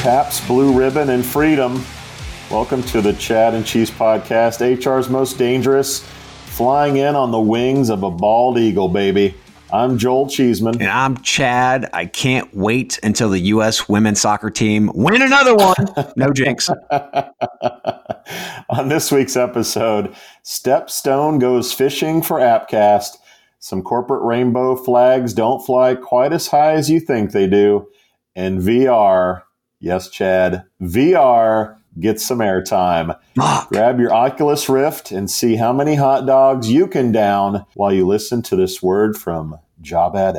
Pabst Blue Ribbon, and freedom. Welcome to the Chad and Cheese Podcast, HR's most dangerous, flying in on the wings of a bald eagle, baby. I'm Joel Cheesman. And I'm Chad. I can't wait until the U.S. women's soccer team win another one. No jinx. on this week's episode, Stepstone goes fishing for Appcast. Some corporate rainbow flags don't fly quite as high as you think they do. And VR, yes, Chad, VR gets some airtime. Grab your Oculus Rift and see how many hot dogs you can down while you listen to this word from Job Ad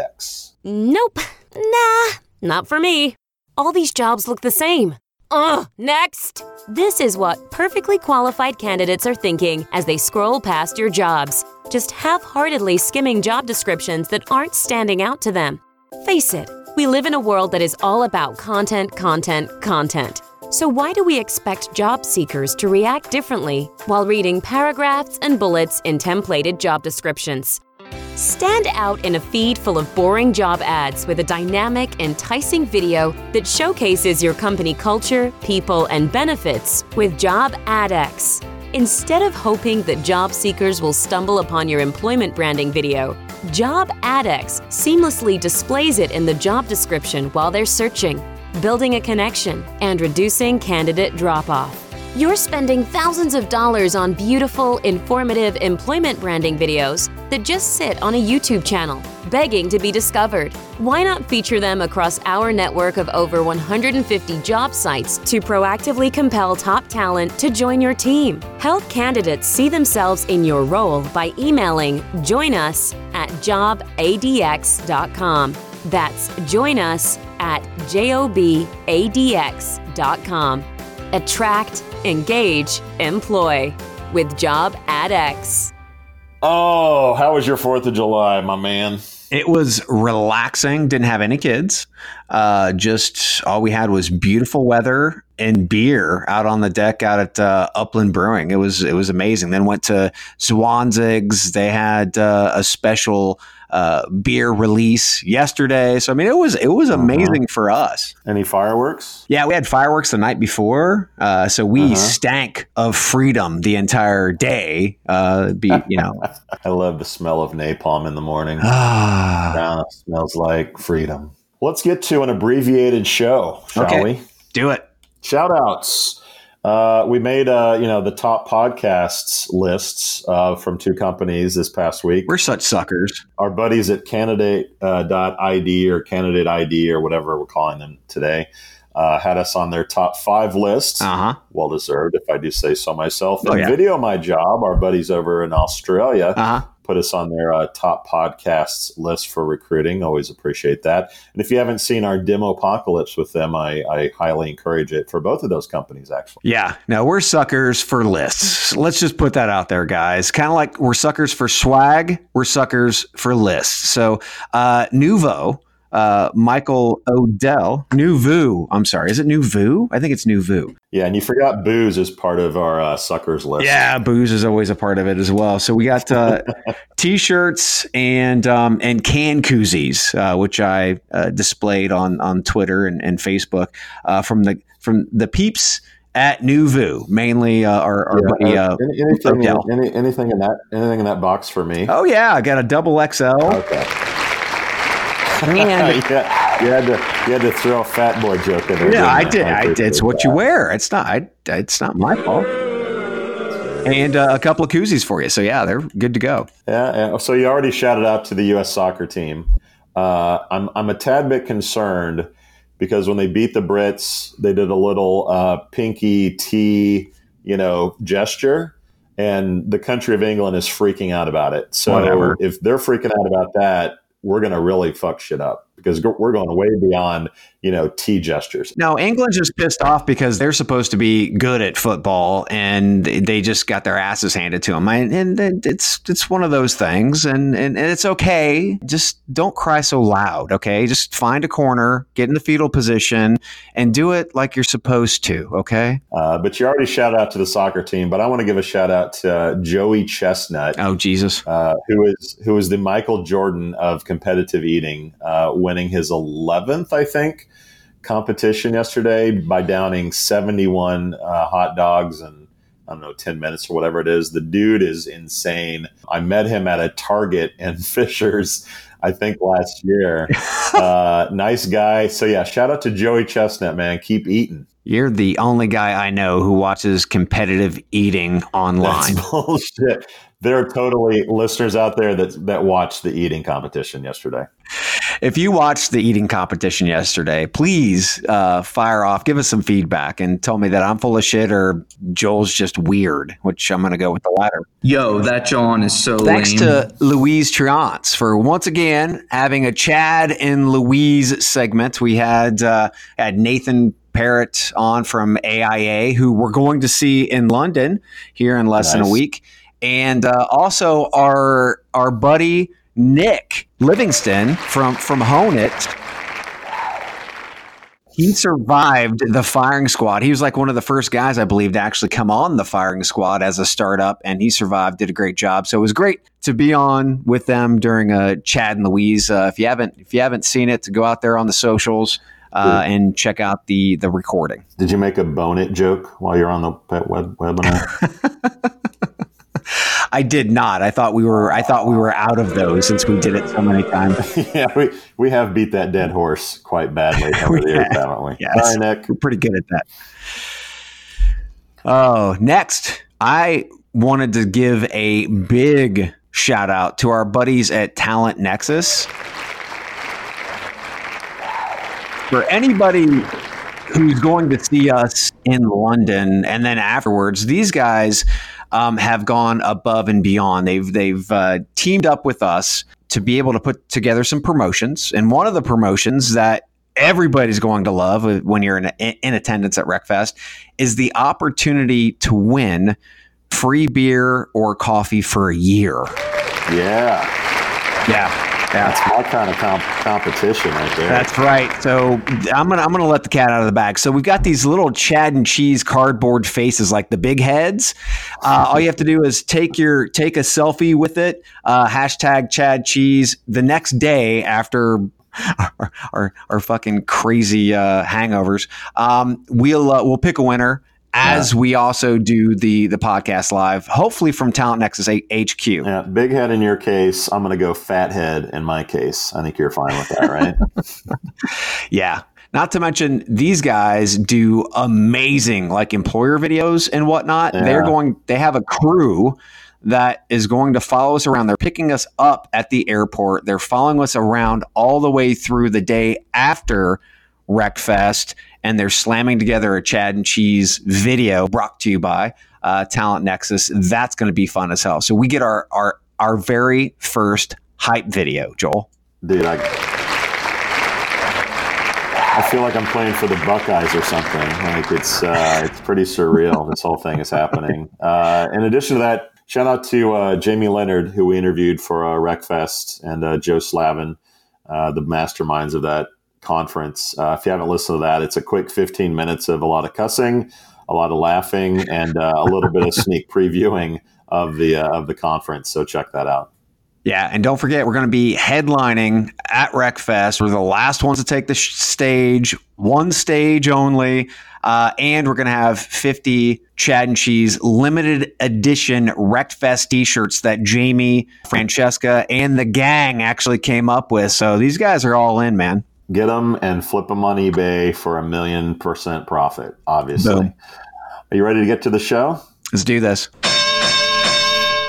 Nope. Nah, not for me. All these jobs look the same. Ugh, next! This is what perfectly qualified candidates are thinking as they scroll past your jobs, just half heartedly skimming job descriptions that aren't standing out to them. Face it, we live in a world that is all about content, content, content. So, why do we expect job seekers to react differently while reading paragraphs and bullets in templated job descriptions? Stand out in a feed full of boring job ads with a dynamic, enticing video that showcases your company culture, people, and benefits with Job AdX. Instead of hoping that job seekers will stumble upon your employment branding video, Job AdX seamlessly displays it in the job description while they're searching, building a connection and reducing candidate drop off. You're spending thousands of dollars on beautiful, informative employment branding videos that just sit on a YouTube channel, begging to be discovered. Why not feature them across our network of over 150 job sites to proactively compel top talent to join your team? Help candidates see themselves in your role by emailing join us at jobadx.com. That's join us at jobadx.com. Attract, engage, employ with Job AdX. Oh, how was your 4th of July, my man? It was relaxing. Didn't have any kids. Uh, just all we had was beautiful weather and beer out on the deck out at uh, Upland Brewing. It was it was amazing. Then went to Zwanzig's. They had uh, a special uh, beer release yesterday. So I mean, it was it was amazing for us. Any fireworks? Yeah, we had fireworks the night before, uh, so we stank of freedom the entire day. Uh, be you know, I love the smell of napalm in the morning. ah, smells like freedom. Let's get to an abbreviated show, shall Okay. we? do it. Shout outs. Uh, we made uh, you know the top podcasts lists uh, from two companies this past week. We're such suckers. Our buddies at candidate uh, dot ID or candidate ID or whatever we're calling them today uh, had us on their top five lists. Uh huh. Well deserved, if I do say so myself. Oh, And yeah. Video My Job, our buddies over in Australia, Uh huh. Put us on their uh, top podcasts list for recruiting. Always appreciate that. And if you haven't seen our demo apocalypse with them, I, I highly encourage it for both of those companies, actually. Yeah, Now we're suckers for lists. Let's just put that out there, guys. Kind of like we're suckers for swag, we're suckers for lists. So, uh, Nuvo, uh, Michael Odell, Nuvu. I'm sorry, is it Nuvu? I think it's Nuvu. Yeah, and you forgot booze as part of our uh, suckers list. Yeah, booze is always a part of it as well. So we got uh, t-shirts and um, and can koozies, uh, which I uh, displayed on on Twitter and, and Facebook uh, from the from the peeps at Nuvu, mainly uh, our, our buddy. Uh, Uh, anything, Odell. any, anything in that anything in that box for me? oh yeah, I got a double XL. Okay. And yeah, you had to you had to throw a fat boy joke in there. yeah, I didn't. I did. It's what you wear. It's not. I, it's not my fault. And uh, a couple of koozies for you. So yeah, they're good to go. Yeah, yeah. So you already shouted out to the U.S. soccer team. Uh, I'm I'm a tad bit concerned because when they beat the Brits, they did a little uh, pinky T, you know, gesture, and the country of England is freaking out about it. So Whatever. if they're freaking out about that, we're gonna really fuck shit up. Because we're going way beyond you know T gestures. No, England's just pissed off because they're supposed to be good at football and they just got their asses handed to them. And, it's it's one of those things, and, and it's okay. Just don't cry so loud, okay? Just find a corner, get in the fetal position, and do it like you're supposed to, okay? Uh, but you already shout out to the soccer team, but I want to give a shout out to uh, Joey Chestnut. Oh Jesus, uh, who is who is the Michael Jordan of competitive eating, uh, winning his 11th, I think competition yesterday by downing 71 uh, hot dogs and I don't know, 10 minutes or whatever it is. The dude is insane. I met him at a Target in Fishers, I think last year. uh, nice guy. So, yeah, shout out to Joey Chestnut, man. Keep eating. You're the only guy I know who watches competitive eating online. That's bullshit. There are totally listeners out there that that watched the eating competition yesterday. If you watched the eating competition yesterday, please uh, fire off, give us some feedback, and tell me that I'm full of shit or Joel's just weird. Which I'm going to go with the latter. Yo, that John is so. Thanks lame. to Louise Triance for once again having a Chad and Louise segment. We had uh, had Nathan Parrott on from AIA, who we're going to see in London here in less nice. than a week, and uh, also our our buddy Nick Livingston from from Honeit. He survived the firing squad. He was like one of the first guys, I believe, to actually come on the firing squad as a startup, and he survived. Did a great job. So it was great to be on with them during a uh, Chad and Louise. Uh, if you haven't if you haven't seen it, to go out there on the socials uh, and check out the the recording. Did you make a bone it joke while you're on the web webinar? I did not. I thought we were. I thought we were out of those since we did it so many times. yeah, we, we have beat that dead horse quite badly over the years, haven't we? Yes, Sorry, Nick. We're pretty good at that. Oh, next, I wanted to give a big shout out to our buddies at Talent Nexus for anybody who's going to see us in London and then afterwards, these guys um, have gone above and beyond. They've they've uh, teamed up with us to be able to put together some promotions, and one of the promotions that everybody's going to love when you're in, in attendance at RecFest is the opportunity to win free beer or coffee for a year. Yeah. Yeah. That's my kind of comp- competition right there. That's right. So I'm gonna I'm gonna let the cat out of the bag. So we've got these little Chad and cheese cardboard faces, like the big heads. Uh, all you have to do is take your take a selfie with it. Uh, hashtag Chad cheese. The next day after our, our, our, fucking crazy uh, hangovers. Um, we'll uh, we'll pick a winner as yeah. we also do the the podcast live, hopefully from Talent Nexus HQ. Yeah, big head in your case. I'm going to go fat head in my case. I think you're fine with that, right? yeah. Not to mention these guys do amazing like employer videos and whatnot. Yeah. They're going. They have a crew that is going to follow us around. They're picking us up at the airport. They're following us around all the way through the day after RecFest and they're slamming together a Chad and Cheese video brought to you by uh, Talent Nexus. That's going to be fun as hell. So we get our our our very first hype video, Joel. Dude, I I feel like I'm playing for the Buckeyes or something. Like it's uh, it's pretty surreal. this whole thing is happening. Uh, in addition to that, shout out to uh, Jamie Leonard, who we interviewed for uh, RecFest, and uh, Joe Slavin, uh, the masterminds of that conference. Uh, if you haven't listened to that, it's a quick 15 minutes of a lot of cussing, a lot of laughing, and uh, a little bit of sneak previewing of the uh, of the conference. So check that out. Yeah, and don't forget, we're going to be headlining at RecFest. We're the last ones to take the sh- stage, one stage only. Uh, and we're going to have 50 Chad and Cheese limited edition RecFest t shirts that Jamie, Francesca, and the gang actually came up with. So these guys are all in, man get them and flip them on eBay for a million percent profit, obviously. Boom. Are you ready to get to the show? Let's do this.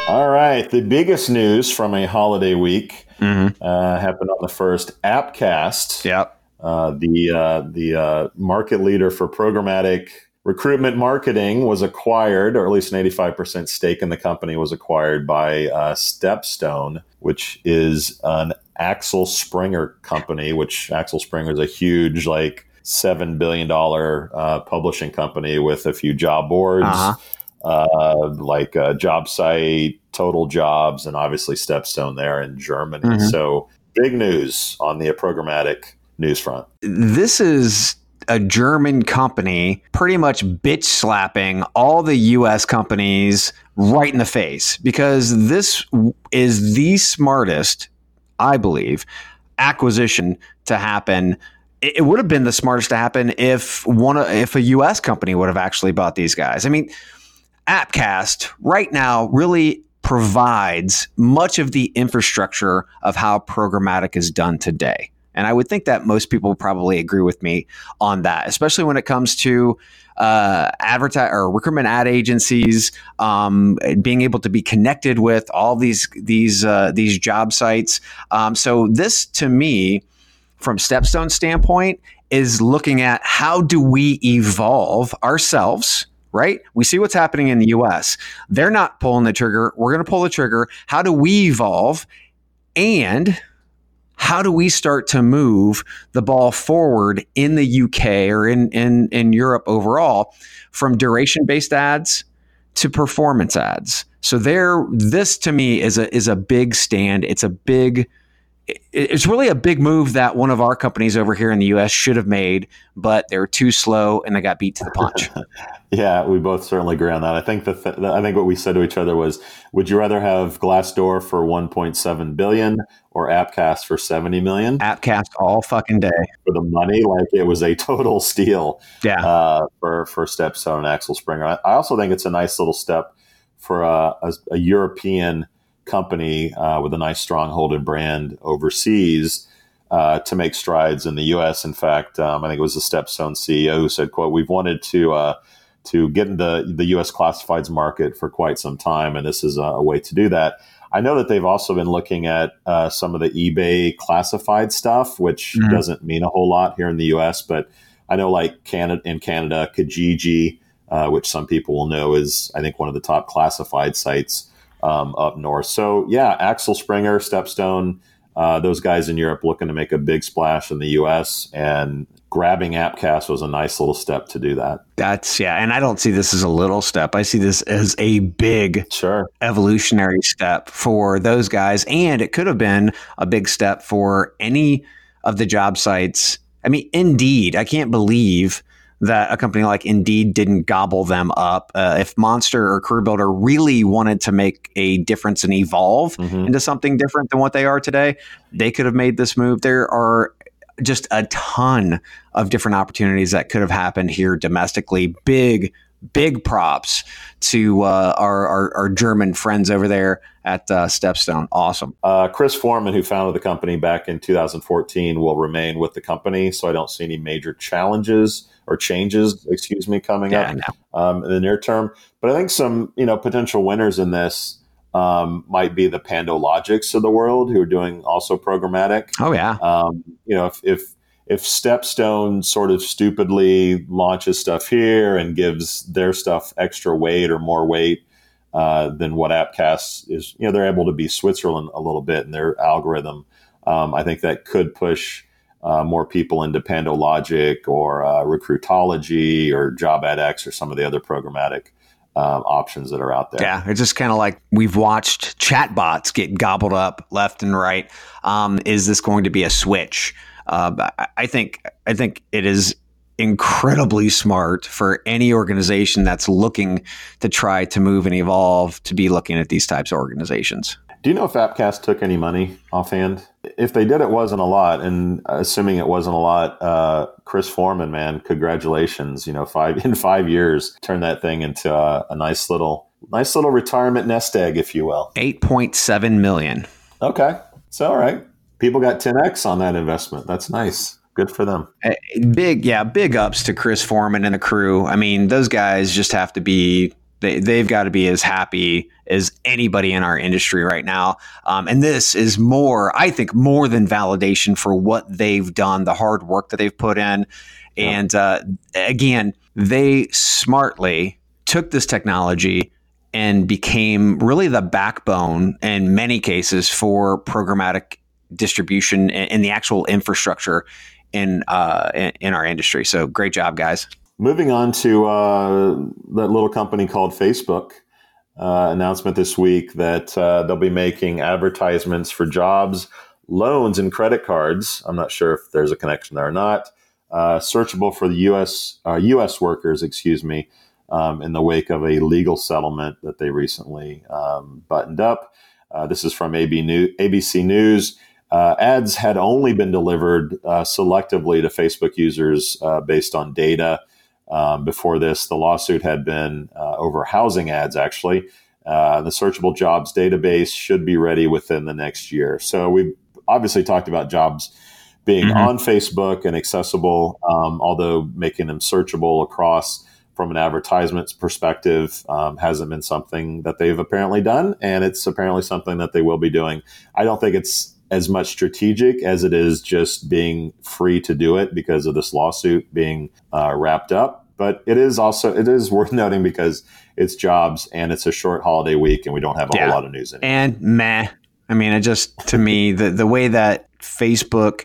All right. The biggest news from a holiday week mm-hmm. uh, happened on the first Appcast. Yep. Uh, the uh, the uh, market leader for programmatic Recruitment Marketing was acquired, or at least an 85% stake in the company was acquired by uh, Stepstone, which is an Axel Springer company, which Axel Springer is a huge, like, $7 billion uh, publishing company with a few job boards. Uh-huh. Uh, like uh, job site, total jobs, and obviously Stepstone there in Germany. Mm-hmm. So big news on the programmatic news front. This is a German company pretty much bitch slapping all the US companies right in the face because this is the smartest, I believe, acquisition to happen. It would have been the smartest to happen if one if a US company would have actually bought these guys. I mean, Appcast right now really provides much of the infrastructure of how programmatic is done today. And I would think that most people probably agree with me on that, especially when it comes to uh, advertise or recruitment ad agencies, um, being able to be connected with all these these uh, these job sites. Um, so this, to me, from Stepstone standpoint, is looking at how do we evolve ourselves right? We see what's happening in the US. They're not pulling the trigger. We're going to pull the trigger. How do we evolve? And how do we start to move the ball forward in the UK or in in, in Europe overall from duration based ads to performance ads? So there, this to me is a is a big stand. It's a big it's really a big move that one of our companies over here in the US should have made, but they were too slow and they got beat to the punch. yeah, we both certainly agree on that. I think the th- I think what we said to each other was, would you rather have Glassdoor for 1.7 billion or Appcast for 70 million? Appcast all fucking day for the money. Like it was a total steal. Yeah. Uh, for for Stepstone and Axel Springer. I, I, also think it's a nice little step for a, a, a European company uh, with a nice stronghold and brand overseas uh, to make strides in the U.S. In fact, um, I think it was the Stepstone CEO who said, "quote We've wanted to." Uh, to get into the U.S. classifieds market for quite some time, and this is a, way to do that. I know that they've also been looking at uh, some of the eBay classified stuff, which mm-hmm. doesn't mean a whole lot here in the U.S. But I know, like Canada in Canada, Kijiji, uh, which some people will know is, I think, one of the top classified sites um, up north. So yeah, Axel Springer, Stepstone, uh, those guys in Europe looking to make a big splash in the U.S. and grabbing Appcast was a nice little step to do that. That's yeah, and I don't see this as a little step. I see this as a big, sure, evolutionary step for those guys, and it could have been a big step for any of the job sites. I mean, Indeed, I can't believe that a company like Indeed didn't gobble them up. Uh, if Monster or CareerBuilder really wanted to make a difference and evolve mm-hmm. into something different than what they are today, they could have made this move. There are just a ton of different opportunities that could have happened here domestically. Big, big props to uh, our, our, our German friends over there at uh, Stepstone. Awesome. Uh, Chris Forman, who founded the company back in 2014, will remain with the company, so I don't see any major challenges or changes, excuse me, coming yeah, up um, in the near term. But I think some you know potential winners in this um, might be the PandoLogics of the world who are doing also programmatic. Oh yeah. Um, you know if if if Stepstone sort of stupidly launches stuff here and gives their stuff extra weight or more weight uh, than what Appcast is, you know, they're able to be Switzerland a little bit in their algorithm. Um, I think that could push uh, more people into PandoLogic or uh, Recruitology or JobAdX or some of the other programmatic um, options that are out there. Yeah, it's just kind of like we've watched chatbots get gobbled up left and right. Um, is this going to be a switch? Uh, I think I think it is incredibly smart for any organization that's looking to try to move and evolve to be looking at these types of organizations. Do you know if Appcast took any money offhand? If they did, it wasn't a lot. And assuming it wasn't a lot, uh, Chris Forman, man, congratulations! You know, five in five years, turn that thing into a, a nice little, nice little retirement nest egg, if you will. Eight point seven million. Okay, it's all right. People got ten x on that investment. That's nice good for them. Big, yeah, big ups to Chris Forman and the crew. I mean, those guys just have to be they, they've got to be as happy as anybody in our industry right now. Um, and this is more, I think, more than validation for what they've done, the hard work that they've put in. And uh, again, they smartly took this technology and became really the backbone in many cases for programmatic distribution and, the actual infrastructure in, uh, in, in our industry. So great job, guys. Moving on to uh, that little company called Facebook. Uh, announcement this week that uh, they'll be making advertisements for jobs, loans, and credit cards. I'm not sure if there's a connection there or not. Uh, searchable for the U.S. U.S. Uh, workers, excuse me, um, in the wake of a legal settlement that they recently um, buttoned up. Uh, this is from AB New- ABC News. Uh, ads had only been delivered selectively to Facebook users based on data. Um, before this, the lawsuit had been uh, over housing ads, actually. Uh, the searchable jobs database should be ready within the next year. So we've obviously talked about jobs being mm-hmm. on Facebook and accessible, um, although making them searchable across from an advertisements perspective um, hasn't been something that they've apparently done, and it's apparently something that they will be doing. I don't think it's as much strategic as it is just being free to do it because of this lawsuit being uh, wrapped up. But it is also it is worth noting because it's jobs and it's a short holiday week and we don't have a yeah. whole lot of news in it. And meh. I mean, it just to me the the way that Facebook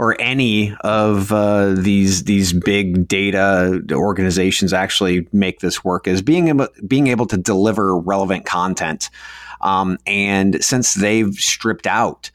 or any of uh, these these big data organizations actually make this work is being able being able to deliver relevant content. Um, and since they've stripped out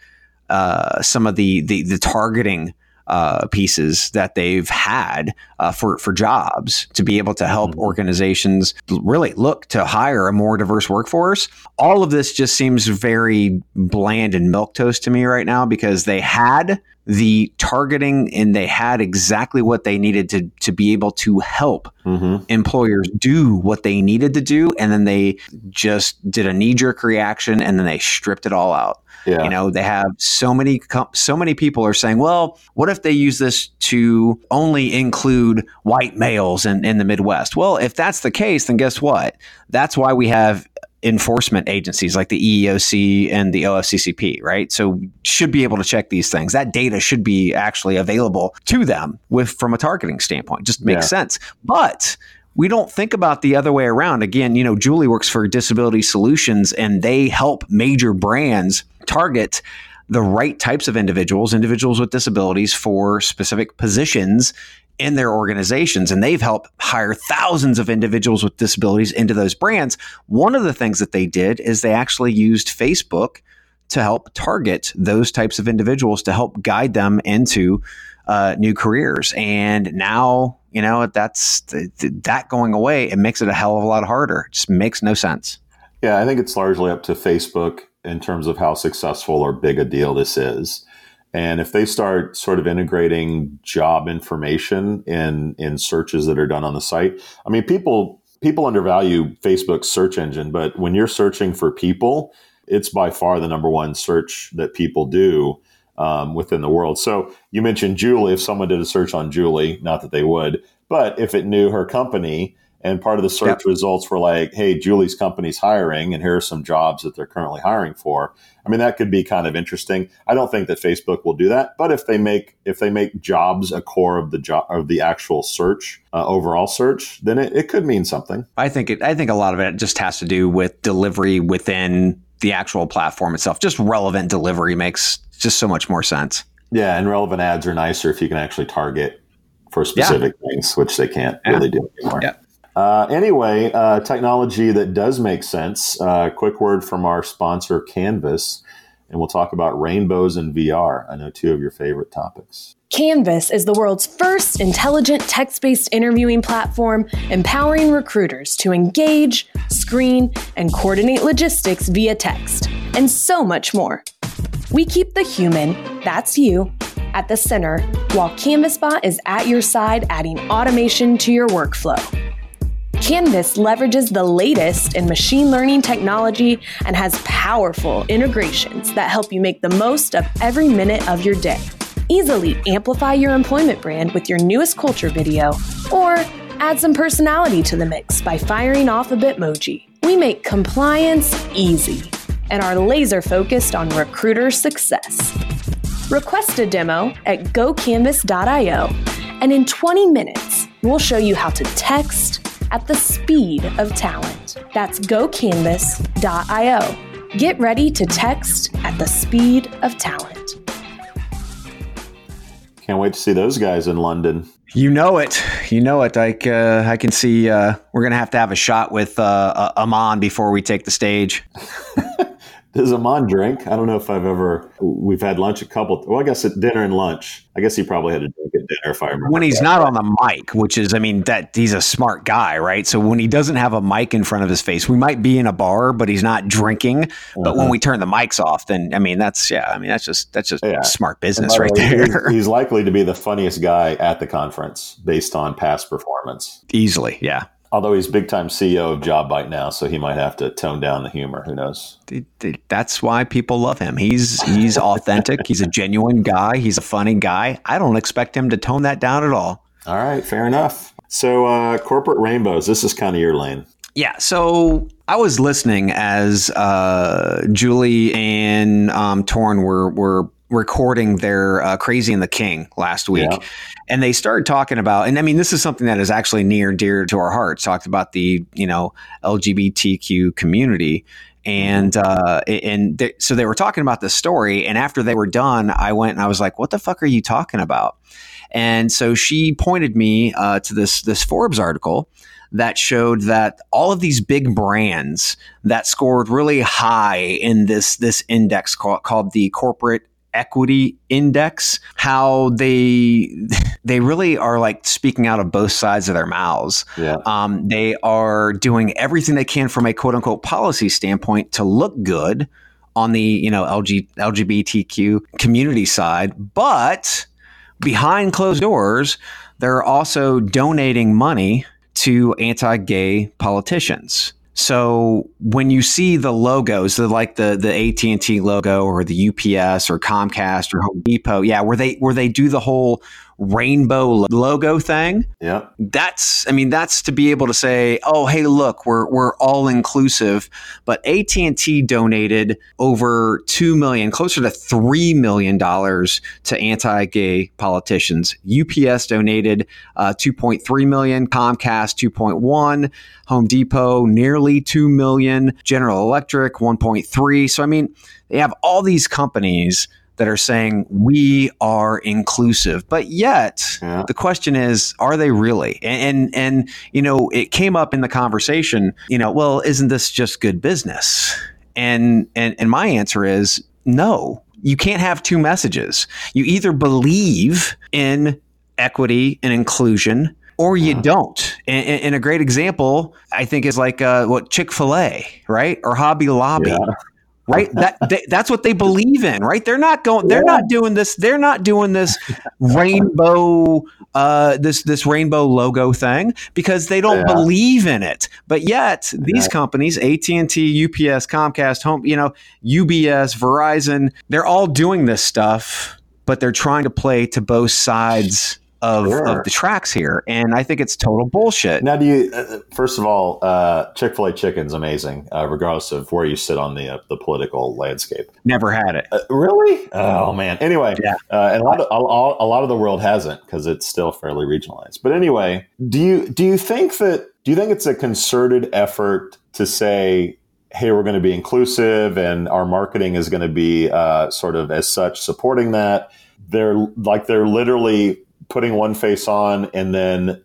uh, some of the the, the targeting uh, pieces that they've had uh, for for jobs to be able to help mm-hmm. organizations really look to hire a more diverse workforce. All of this just seems very bland and milk toast to me right now because they had the targeting and they had exactly what they needed to to be able to help mm-hmm. employers do what they needed to do and then they just did a knee jerk reaction and then they stripped it all out yeah. You know, they have so many so many people are saying, well, what if they use this to only include white males in, in the Midwest? Well, if that's the case, then guess what? That's why we have enforcement agencies like the EEOC and the OFCCP, right? So should be able to check these things. That data should be actually available to them with from a targeting standpoint. Just makes yeah. sense. But we don't think about the other way around. Again, you know, Julie works for Disability Solutions and they help major brands target the right types of individuals, individuals with disabilities for specific positions in their organizations. And they've helped hire thousands of individuals with disabilities into those brands. One of the things that they did is they actually used Facebook to help target those types of individuals to help guide them into uh, new careers. And now you know, that's that going away. It makes it a hell of a lot harder. It just makes no sense. Yeah, I think it's largely up to Facebook in terms of how successful or big a deal this is. And if they start sort of integrating job information in in searches that are done on the site, I mean, people people undervalue Facebook's search engine, but when you're searching for people, it's by far the number one search that people do um, within the world. So you mentioned Julie. If someone did a search on Julie, not that they would, but if it knew her company and part of the search yep. results were like, hey, Julie's company's hiring and here are some jobs that they're currently hiring for. I mean, that could be kind of interesting. I don't think that Facebook will do that, but if they make if they make jobs a core of the job of the actual search, uh, overall search, then it, it could mean something. I think it I think a lot of it just has to do with delivery within the actual platform itself. Just relevant delivery makes just so much more sense. Yeah, and relevant ads are nicer if you can actually target for specific yeah. things, which they can't yeah. really do anymore. Yeah. Uh, anyway, uh, technology that does make sense. Uh, quick word from our sponsor, Canvas, and we'll talk about rainbows and VR. I know two of your favorite topics. Canvas is the world's first intelligent text based interviewing platform, empowering recruiters to engage, screen, and coordinate logistics via text, and so much more. We keep the human, that's you, at the center, while CanvasBot is at your side adding automation to your workflow. Canvas leverages the latest in machine learning technology and has powerful integrations that help you make the most of every minute of your day. Easily amplify your employment brand with your newest culture video, or add some personality to the mix by firing off a Bitmoji. We make compliance easy and are laser focused on recruiter success. Request a demo at gocanvas.io And in 20 minutes, we'll show you how to text at the speed of talent. That's gocanvas.io. Get ready to text at the speed of talent. Can't wait to see those guys in London. You know it. You know it. I, uh, I can see uh, we're going to have to have a shot with uh, Amon before we take the stage. Does Amon drink? I don't know if I've ever. We've had lunch a couple. Well, I guess at dinner and lunch. I guess he probably had a drink at dinner if I remember. When he's that. not on the mic, which is, I mean, that he's a smart guy, right? So when he doesn't have a mic in front of his face, we might be in a bar, but he's not drinking. But when uh-huh. we turn the mics off, then I mean, that's yeah. I mean, that's just that's just yeah. smart business right way, there. He's, he's likely to be the funniest guy at the conference based on past performance. Easily, yeah. Although he's big time CEO of JobBite now, so he might have to tone down the humor. Who knows? That's why people love him. He's he's authentic. he's a genuine guy. He's a funny guy. I don't expect him to tone that down at all. All right, fair enough. So, uh, corporate rainbows. This is kind of your lane. Yeah. So I was listening as uh, Julie and um, Torin were were recording their uh, Crazy and the King last week. Yeah. And they started talking about, and I mean, this is something that is actually near and dear to our hearts. Talked about the you know LGBTQ community, and uh, and they, so they were talking about the story. And after they were done, I went and I was like, "What the fuck are you talking about?" And so she pointed me uh, to this this Forbes article that showed that all of these big brands that scored really high in this this index called, called the corporate equity index how they they really are like speaking out of both sides of their mouths yeah. um, they are doing everything they can from a quote unquote policy standpoint to look good on the you know LG, lgbtq community side but behind closed doors they're also donating money to anti-gay politicians so when you see the logos, the, like the the AT and T logo or the UPS or Comcast or Home Depot, yeah, where they where they do the whole rainbow logo thing. Yeah. That's I mean that's to be able to say, "Oh, hey, look, we're we're all inclusive." But AT&T donated over 2 million, closer to 3 million dollars to anti-gay politicians. UPS donated uh, 2.3 million, Comcast 2.1, Home Depot nearly 2 million, General Electric 1.3. So I mean, they have all these companies that are saying we are inclusive. But yet, yeah. the question is, are they really? And, and, and you know, it came up in the conversation. You know, well, isn't this just good business? And and and my answer is no. You can't have two messages. You either believe in equity and inclusion or you don't. And, and, a great example, I think, is like uh, what Chick Fil A, right, or Hobby Lobby. Yeah right? that they, that's what they believe in, right? They're not going. They're yeah. not doing this. They're not doing this rainbow, uh, this this rainbow logo thing because they don't yeah. believe in it. But yet, these yeah. companies, AT and T, UPS, Comcast, Home, you know, UBS, Verizon, they're all doing this stuff, but they're trying to play to both sides of, sure. of the tracks here, and I think it's total bullshit. Now, do you? Uh, first of all, uh, Chick Fil A chicken's amazing, uh, regardless of where you sit on the uh, the political landscape. Never had it. Uh, really? Oh man. Anyway, yeah. Uh, and a lot of a, a lot of the world hasn't because it's still fairly regionalized. But anyway, do you do you think that do you think it's a concerted effort to say hey, we're going to be inclusive and our marketing is going to be uh, sort of as such supporting that. They're like they're literally putting one face on and then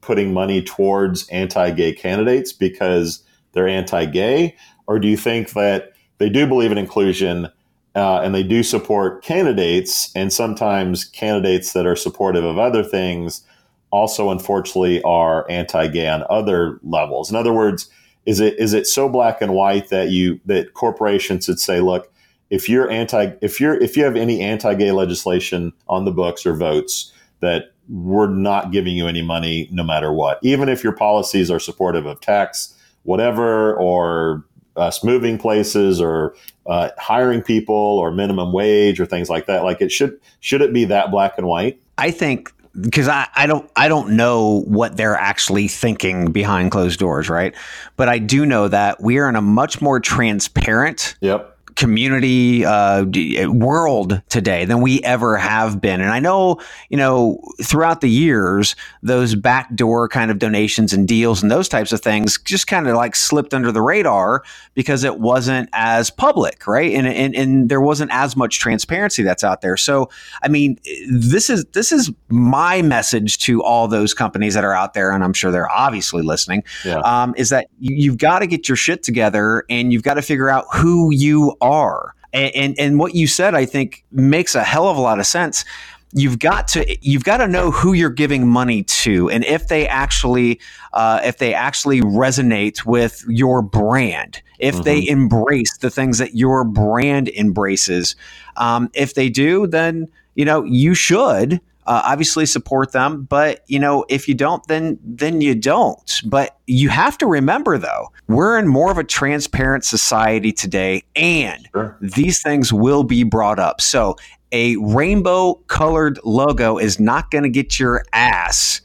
putting money towards anti-gay candidates because they're anti-gay, or do you think that they do believe in inclusion uh, and they do support candidates, and sometimes candidates that are supportive of other things also, unfortunately, are anti-gay on other levels? In other words, is it is it so black and white that you that corporations should say, look, if you're anti if you're if you have any anti-gay legislation on the books or votes, that we're not giving you any money no matter what. Even if your policies are supportive of tax, whatever, or us moving places or uh, hiring people or minimum wage or things like that. Like it should should it be that black and white? I think because I, I don't I don't know what they're actually thinking behind closed doors, right? But I do know that we are in a much more transparent yep community uh, world today than we ever have been. And I know, you know, throughout the years, those backdoor kind of donations and deals and those types of things just kind of like slipped under the radar because it wasn't as public, right? And, and and there wasn't as much transparency that's out there. So, I mean, this is this is my message to all those companies that are out there, and I'm sure they're obviously listening. Yeah. Um, is that you, you've got to get your shit together and you've got to figure out who you are. And, and, and what you said, I think, makes a hell of a lot of sense. You've got to you've got to know who you're giving money to and if they actually uh, if they actually resonate with your brand if mm-hmm. they embrace the things that your brand embraces. Um, if they do then you know you should uh, obviously support them but you know if you don't then then you don't. But you have to remember though we're in more of a transparent society today and sure. these things will be brought up. So a rainbow colored logo is not going to get your ass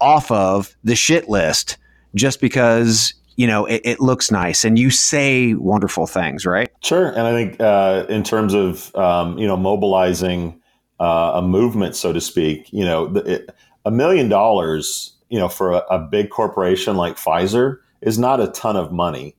off of the shit list just because you know it, it, looks nice and you say wonderful things right? Sure and i think uh, in terms of um, you know mobilizing uh, a movement, so to speak. You know, it, a million dollars, you know, for a, a big corporation like Pfizer is not a ton of money.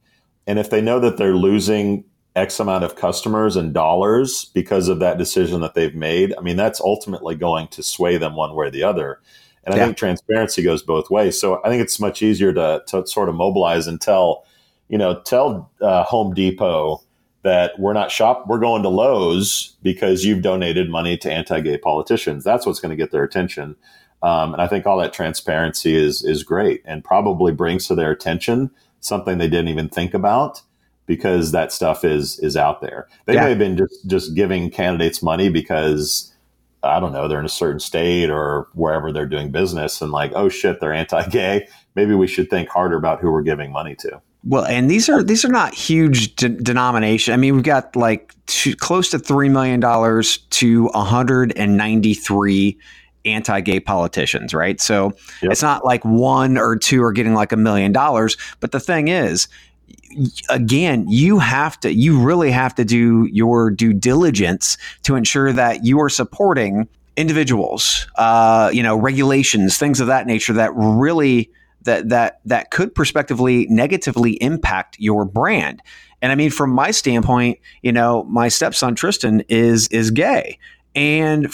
And if they know that they're losing X amount of customers and dollars because of that decision that they've made, I mean, that's ultimately going to sway them one way or the other. And I think transparency goes both ways. So I think it's much easier to, to sort of mobilize and tell, you know, tell uh, Home Depot, that we're not shop we're going to Lowe's because you've donated money to anti-gay politicians. That's what's going to get their attention. Um, and I think all that transparency is is great and probably brings to their attention something they didn't even think about because that stuff is is out there. They yeah. may have been just just giving candidates money because I don't know they're in a certain state or wherever they're doing business and like oh shit they're anti-gay. Maybe we should think harder about who we're giving money to. Well, and these are these are not huge de- denomination. I mean, we've got like two, close to three million dollars to 193 anti-gay politicians, right? So yep. it's not like one or two are getting like a million dollars. But the thing is, again, you have to, you really have to do your due diligence to ensure that you are supporting individuals, uh, you know, regulations, things of that nature that really that that that could prospectively negatively impact your brand. And I mean, from my standpoint, you know, my stepson Tristan is is gay, and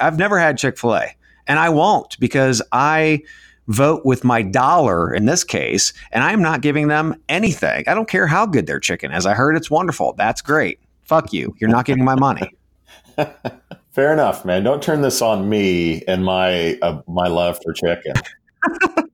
I've never had Chick Fil A, and I won't because I vote with my dollar in this case, and I am not giving them anything. I don't care how good their chicken is. I heard it's wonderful. That's great. Fuck you. You're not getting my money. Fair enough, man. Don't turn this on me and my uh, my love for chicken.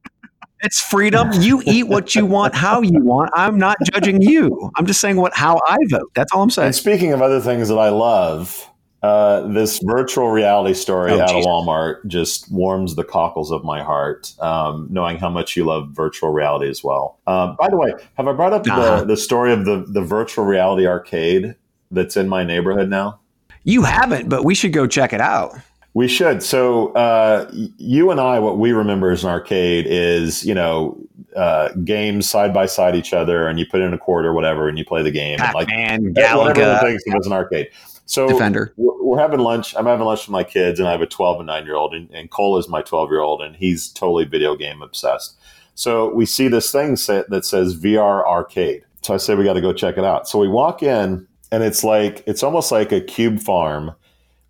It's freedom. You eat what you want, how you want. I'm not judging you. I'm just saying what how I vote. That's all I'm saying. And speaking of other things that I love, uh, this virtual reality story oh, out geez. of Walmart just warms the cockles of my heart, um, knowing how much you love virtual reality as well. Um, by the way, have I brought up uh-huh. the, the story of the, the virtual reality arcade that's in my neighborhood now? You haven't, but we should go check it out. We should. So uh, you and I, what we remember as an arcade is, you know, uh, games side by side each other, and you put in a quarter, whatever, and you play the game. Pac-Man, and like Galaga. whatever things of as an arcade. So Defender. We're, we're, having lunch. I'm having lunch with my kids, and I have a 12 and 9 year old, and, and Cole is my 12 year old, and he's totally video game obsessed. So we see this thing set that says VR arcade. So I say we got to go check it out. So we walk in, and it's like it's almost like a cube farm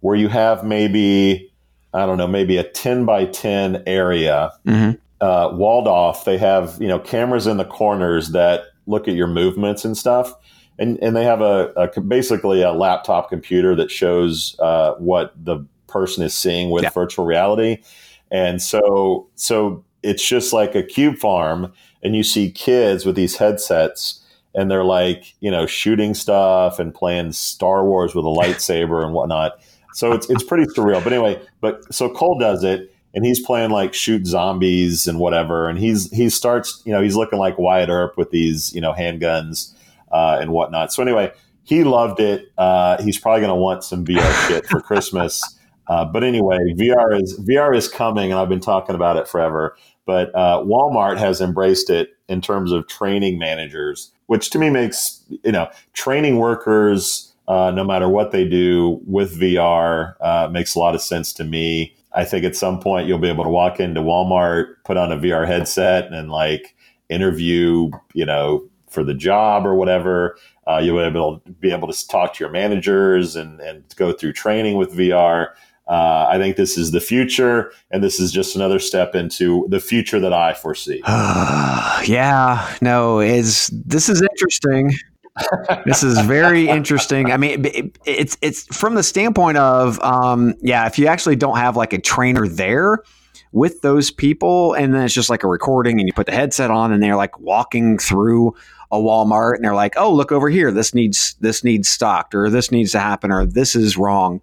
where you have maybe I don't know, maybe a ten by ten area mm-hmm. uh, walled off. They have you know cameras in the corners that look at your movements and stuff. And, and they have a, a basically a laptop computer that shows uh, what the person is seeing with yeah. virtual reality. And so so it's just like a cube farm, and you see kids with these headsets and they're like, you know, shooting stuff and playing Star Wars with a lightsaber and whatnot. So it's it's pretty surreal. But anyway, but so Cole does it and he's playing like shoot zombies and whatever. And he's he starts, you know, he's looking like Wyatt Earp with these, you know, handguns uh, and whatnot. So anyway, he loved it. Uh, he's probably going to want some VR shit for Christmas. Uh, but anyway, VR is VR is coming, and I've been talking about it forever. but uh, Walmart has embraced it in terms of training managers, which to me makes you know training workers. Uh, no matter what they do with VR, uh, makes a lot of sense to me. I think at some point you'll be able to walk into Walmart, put on a VR headset, and like interview, you know, for the job or whatever. Uh, you'll be able to be able to talk to your managers and and go through training with VR. Uh, I think this is the future, and this is just another step into the future that I foresee. yeah, no, is this is interesting. This is very interesting. I mean, it, it's it's from the standpoint of, um, yeah, if you actually don't have like a trainer there with those people, and then it's just like a recording, and you put the headset on, and they're like walking through a Walmart, and they're like, oh, look over here, this needs this needs stocked, or this needs to happen, or this is wrong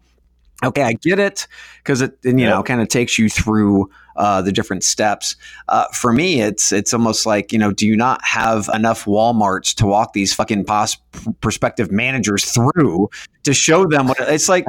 okay, I get it because it you yeah. know kind of takes you through uh, the different steps. Uh, for me, it's it's almost like you know, do you not have enough WalMarts to walk these fucking pos- prospective managers through to show them what it's like?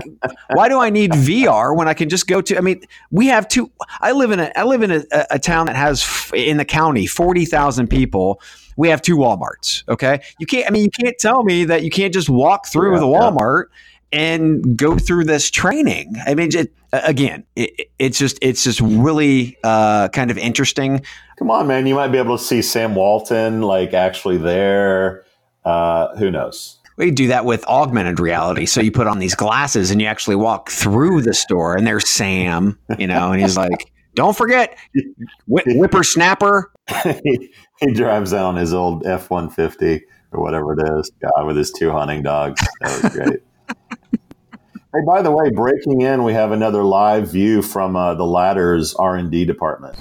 why do I need VR when I can just go to? I mean, we have two. I live in a I live in a, a town that has in the county forty thousand people we have two Walmarts. Okay, you can't. I mean, you can't tell me that you can't just walk through yeah, the Walmart yeah and go through this training. I mean, it, again, it, it's just it's just really uh, kind of interesting. Come on, man! You might be able to see Sam Walton like actually there. Uh, who knows? We do that with augmented reality. So you put on these glasses and you actually walk through the store, and there's Sam, you know, and he's like, "Don't forget, whip, whippersnapper." he, he drives on his old F one fifty or whatever it is, guy with his two hunting dogs. That was great. Hey, by the way, breaking in, we have another live view from uh, the ladder's R and D department.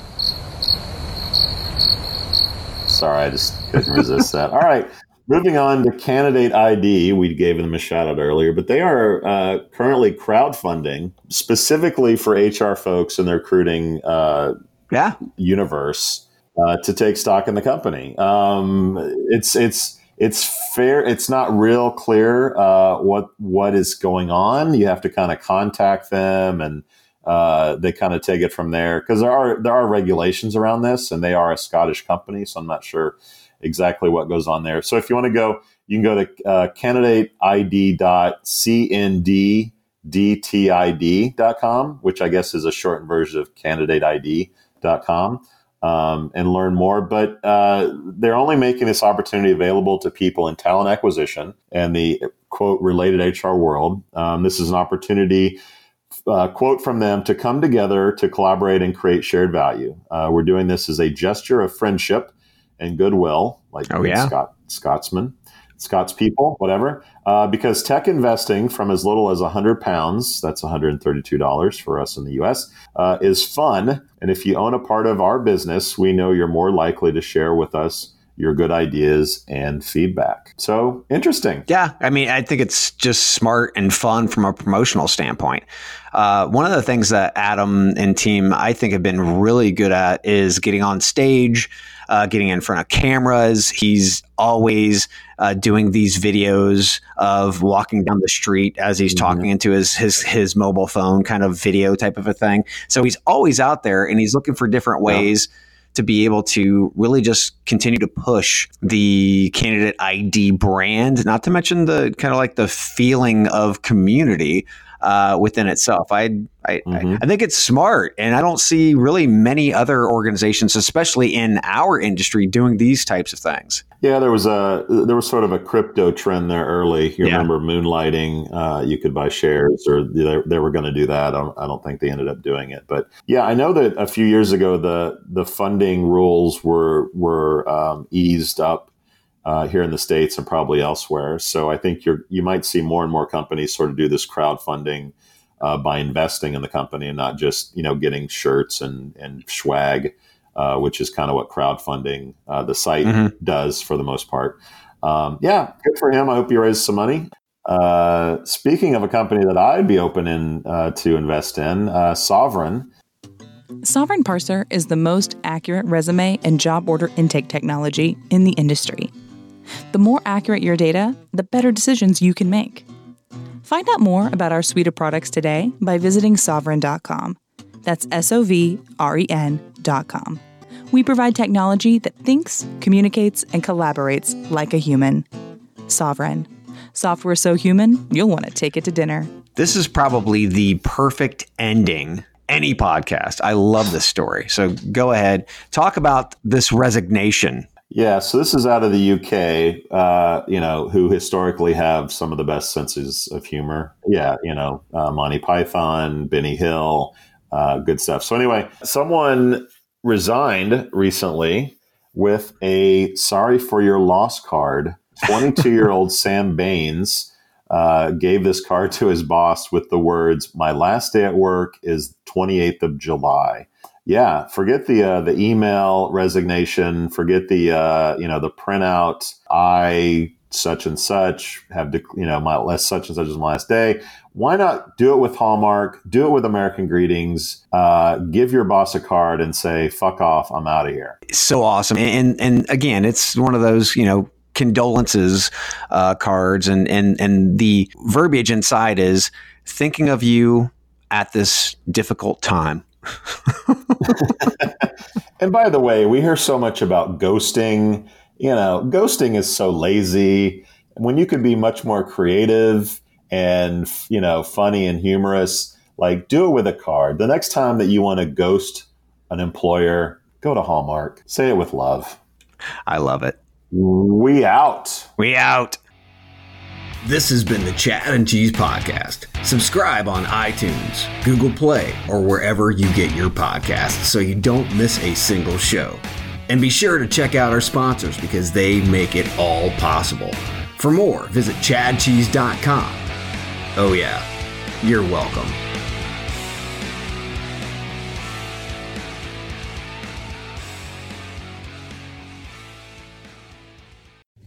Sorry, I just couldn't resist that. All right, moving on to Candidate ID. We gave them a shout out earlier, but they are uh, currently crowdfunding specifically for HR folks in their recruiting uh, yeah. universe uh, to take stock in the company. Um, it's it's it's fair. It's not real clear uh, what what is going on. You have to kind of contact them, and uh, they kind of take it from there because there are there are regulations around this, and they are a Scottish company, so I'm not sure exactly what goes on there. So if you want to go, you can go to uh, candidateid.cnddtid.com, which I guess is a shortened version of candidateid.com um, and learn more. But uh, they're only making this opportunity available to people in talent acquisition and the quote related HR world. Um, this is an opportunity. Uh, quote from them to come together to collaborate and create shared value. Uh, we're doing this as a gesture of friendship and goodwill, like oh, yeah? Scott, Scotsman. Scott's people, whatever. Uh, because tech investing from as little as 100 pounds, that's $132 for us in the US, uh, is fun. And if you own a part of our business, we know you're more likely to share with us your good ideas and feedback. So interesting. Yeah. I mean, I think it's just smart and fun from a promotional standpoint. Uh, one of the things that Adam and team, I think, have been really good at is getting on stage uh, getting in front of cameras. He's always uh, doing these videos of walking down the street as he's mm-hmm. talking into his, his his mobile phone, kind of video type of a thing. So he's always out there, and he's looking for different ways. Yeah. To be able to really just continue to push the candidate ID brand, not to mention the kind of like the feeling of community uh, within itself. I I, mm-hmm. I, I think it's smart, and I don't see really many other organizations, especially in our industry, doing these types of things. Yeah, there was a there was sort of a crypto trend there early. You yeah. remember moonlighting? Uh, you could buy shares, or they, they were going to do that. I don't, I don't think they ended up doing it, but yeah, I know that a few years ago the the funding rules were were um, eased up uh, here in the states and probably elsewhere. So I think you're you might see more and more companies sort of do this crowdfunding uh, by investing in the company and not just you know getting shirts and and swag, uh, which is kind of what crowdfunding uh, the site mm-hmm. does for the most part. Um, yeah, good for him. I hope he raises some money. Uh, speaking of a company that I'd be open in uh, to invest in, Sovren. Sovren Parser is the most accurate resume and job order intake technology in the industry. The more accurate your data, the better decisions you can make. Find out more about our suite of products today by visiting sovren.com. That's S O V R E N.com. We provide technology that thinks, communicates, and collaborates like a human. Sovren. Software so human, you'll want to take it to dinner. This is probably the perfect ending any podcast. I love this story. So go ahead, talk about this resignation. Yeah, so this is out of the UK, uh, you know, who historically have some of the best senses of humor. Yeah, you know, uh, Monty Python, Benny Hill, uh, good stuff. So, anyway, someone resigned recently with a sorry for your loss card. 22 year old Sam Baines uh, gave this card to his boss with the words, My last day at work is 28th of July. Yeah, forget the uh, the email resignation. Forget the uh, you know the printout. I such and such have de- you know my last such and such is my last day. Why not do it with Hallmark? Do it with American Greetings. Uh, give your boss a card and say "fuck off, I'm out of here." So awesome, and and again, it's one of those you know condolences uh, cards, and and and the verbiage inside is thinking of you at this difficult time. and by the way, we hear so much about ghosting. You know, ghosting is so lazy. When you could be much more creative and you know funny and humorous, like do it with a card. The next time that you want to ghost an employer, go to Hallmark. Say it with love. I love it. We out. We out. This has been the Chad and Cheese Podcast. Subscribe on iTunes, Google Play, or wherever you get your podcasts so you don't miss a single show. And be sure to check out our sponsors because they make it all possible. For more, visit chadcheese.com. Oh, yeah, you're welcome.